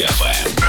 DFM.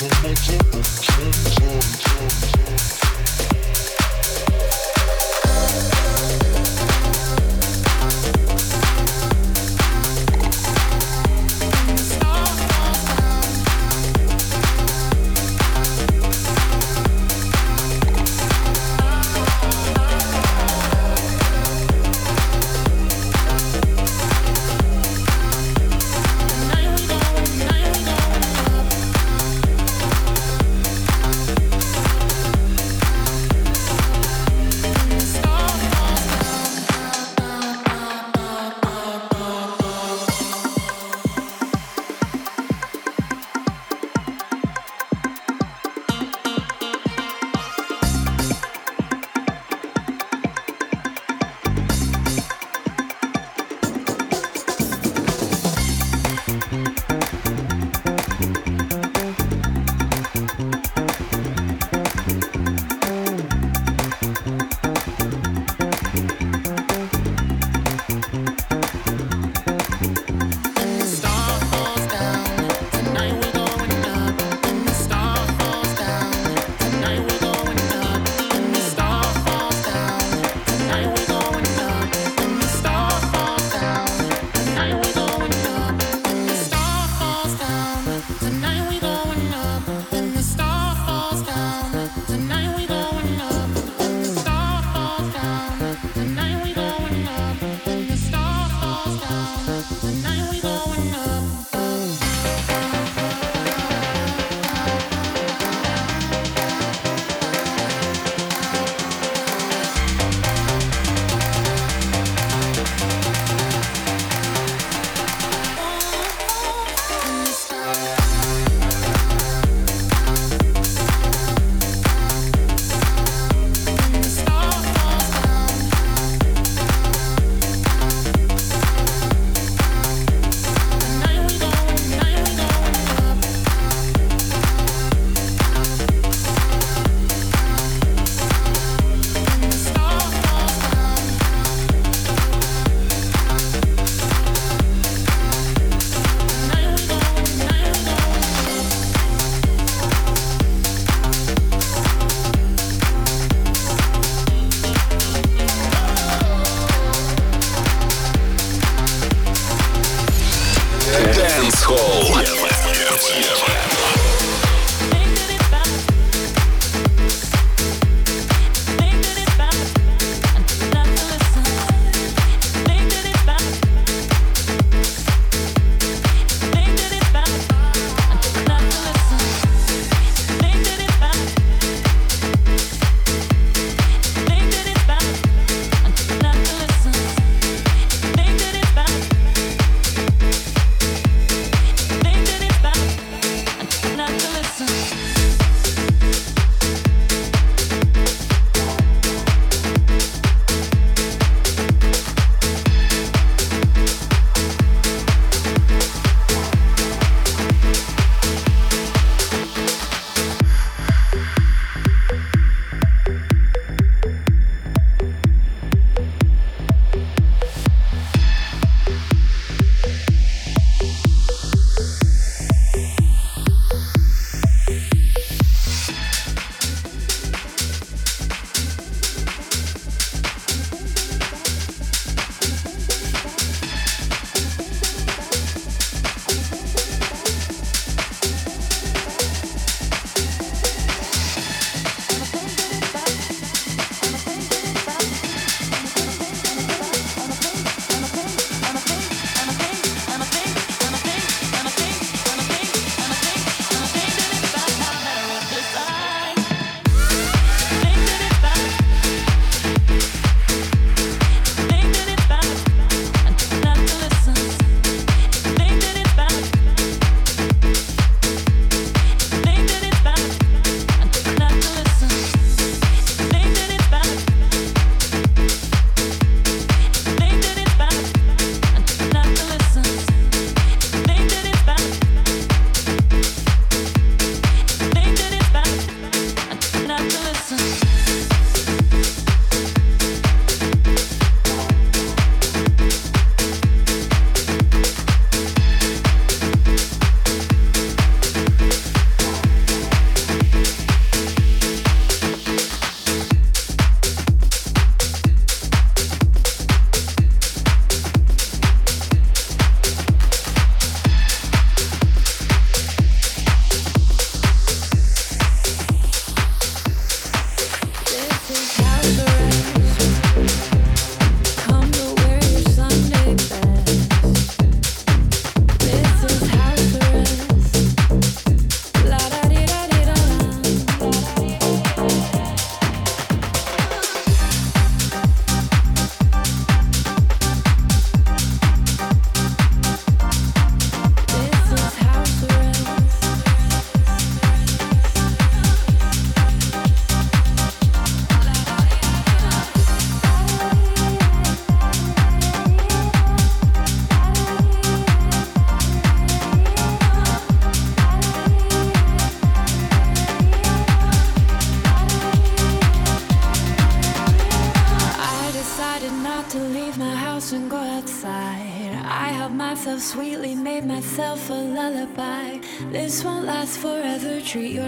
so much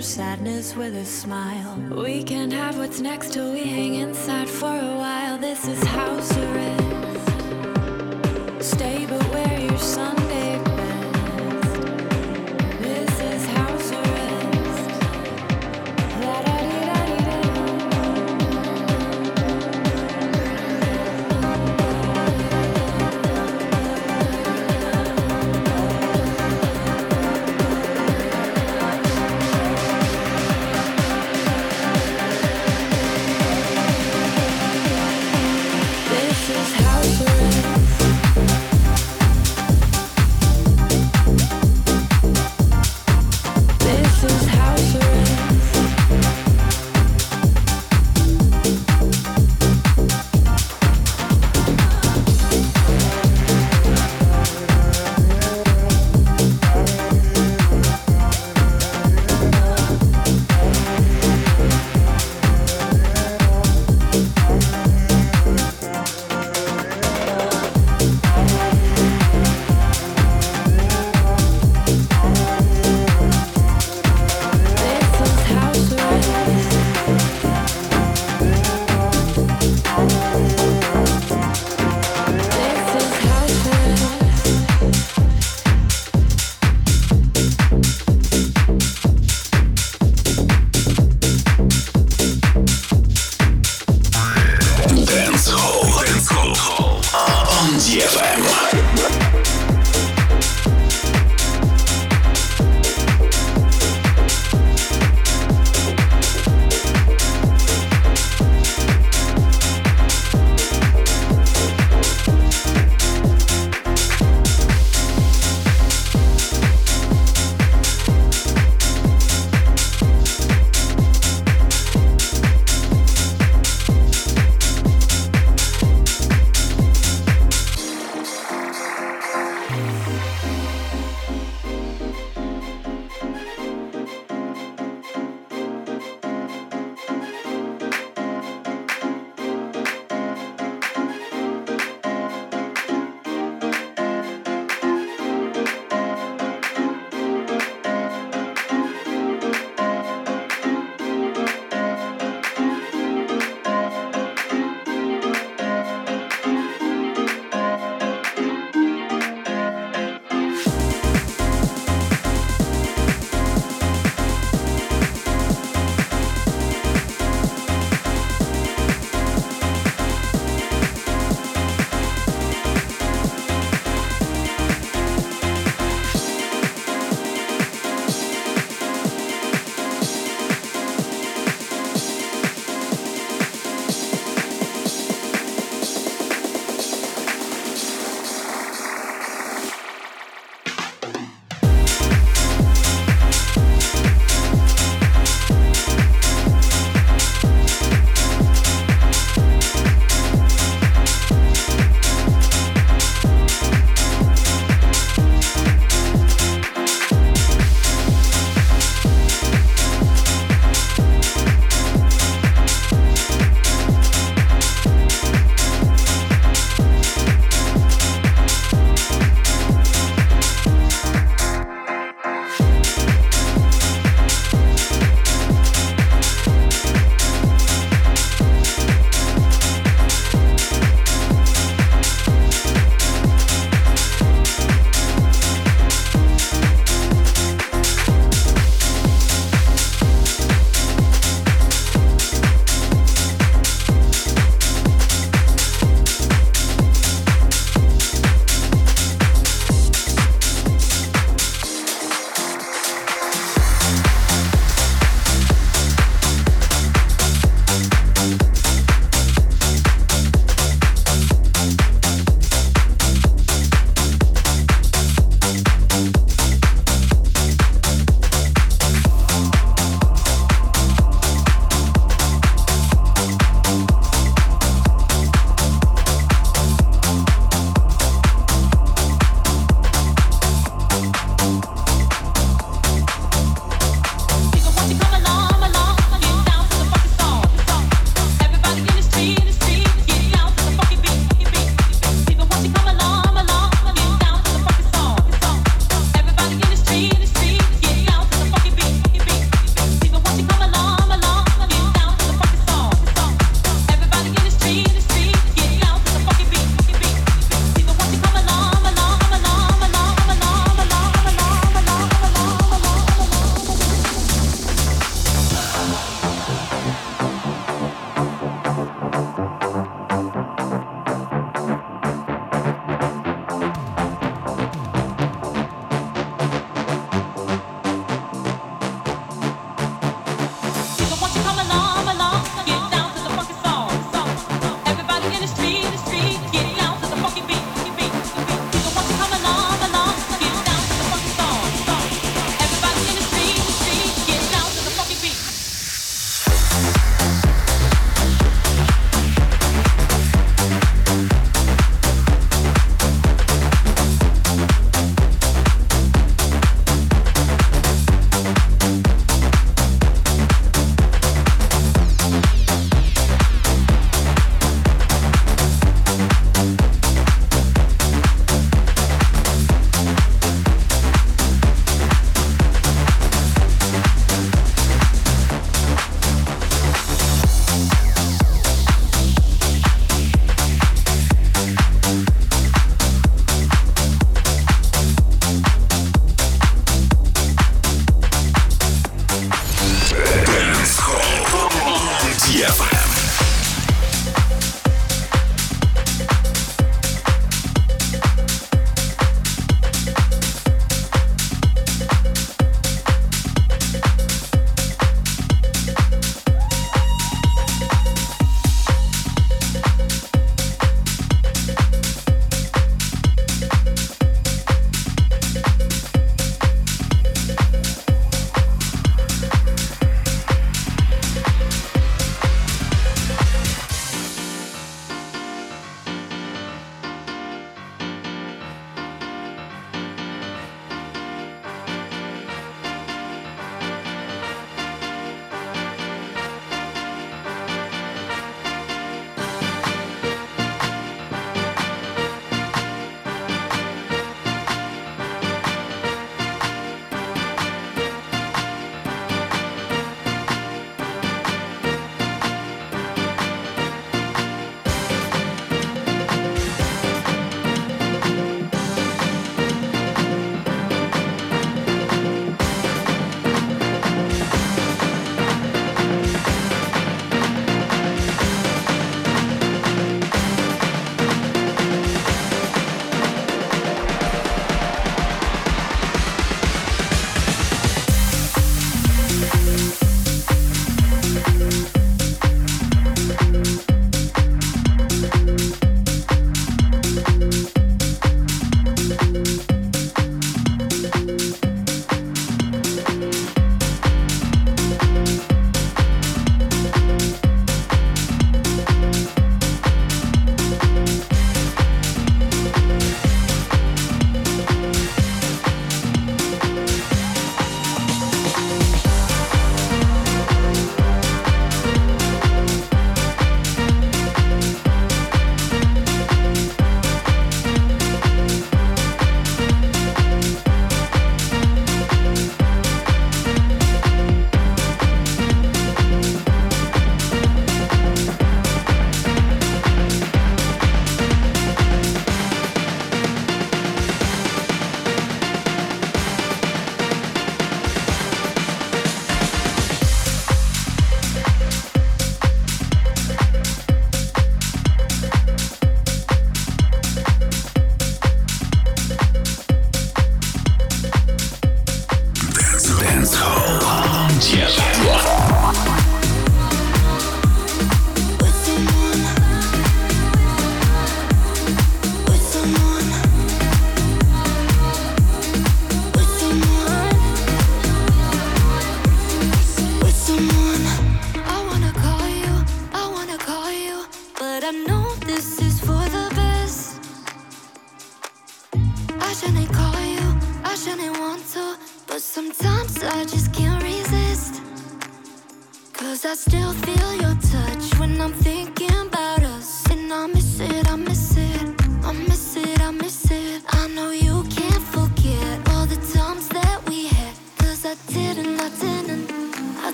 sadness with a smile. We can have what's next till we hang inside for a while. This is house arrest.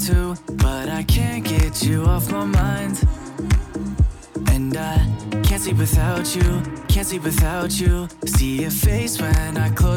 to, but I can't get you off my mind. And I can't sleep without you, can't sleep without you. See your face when I close.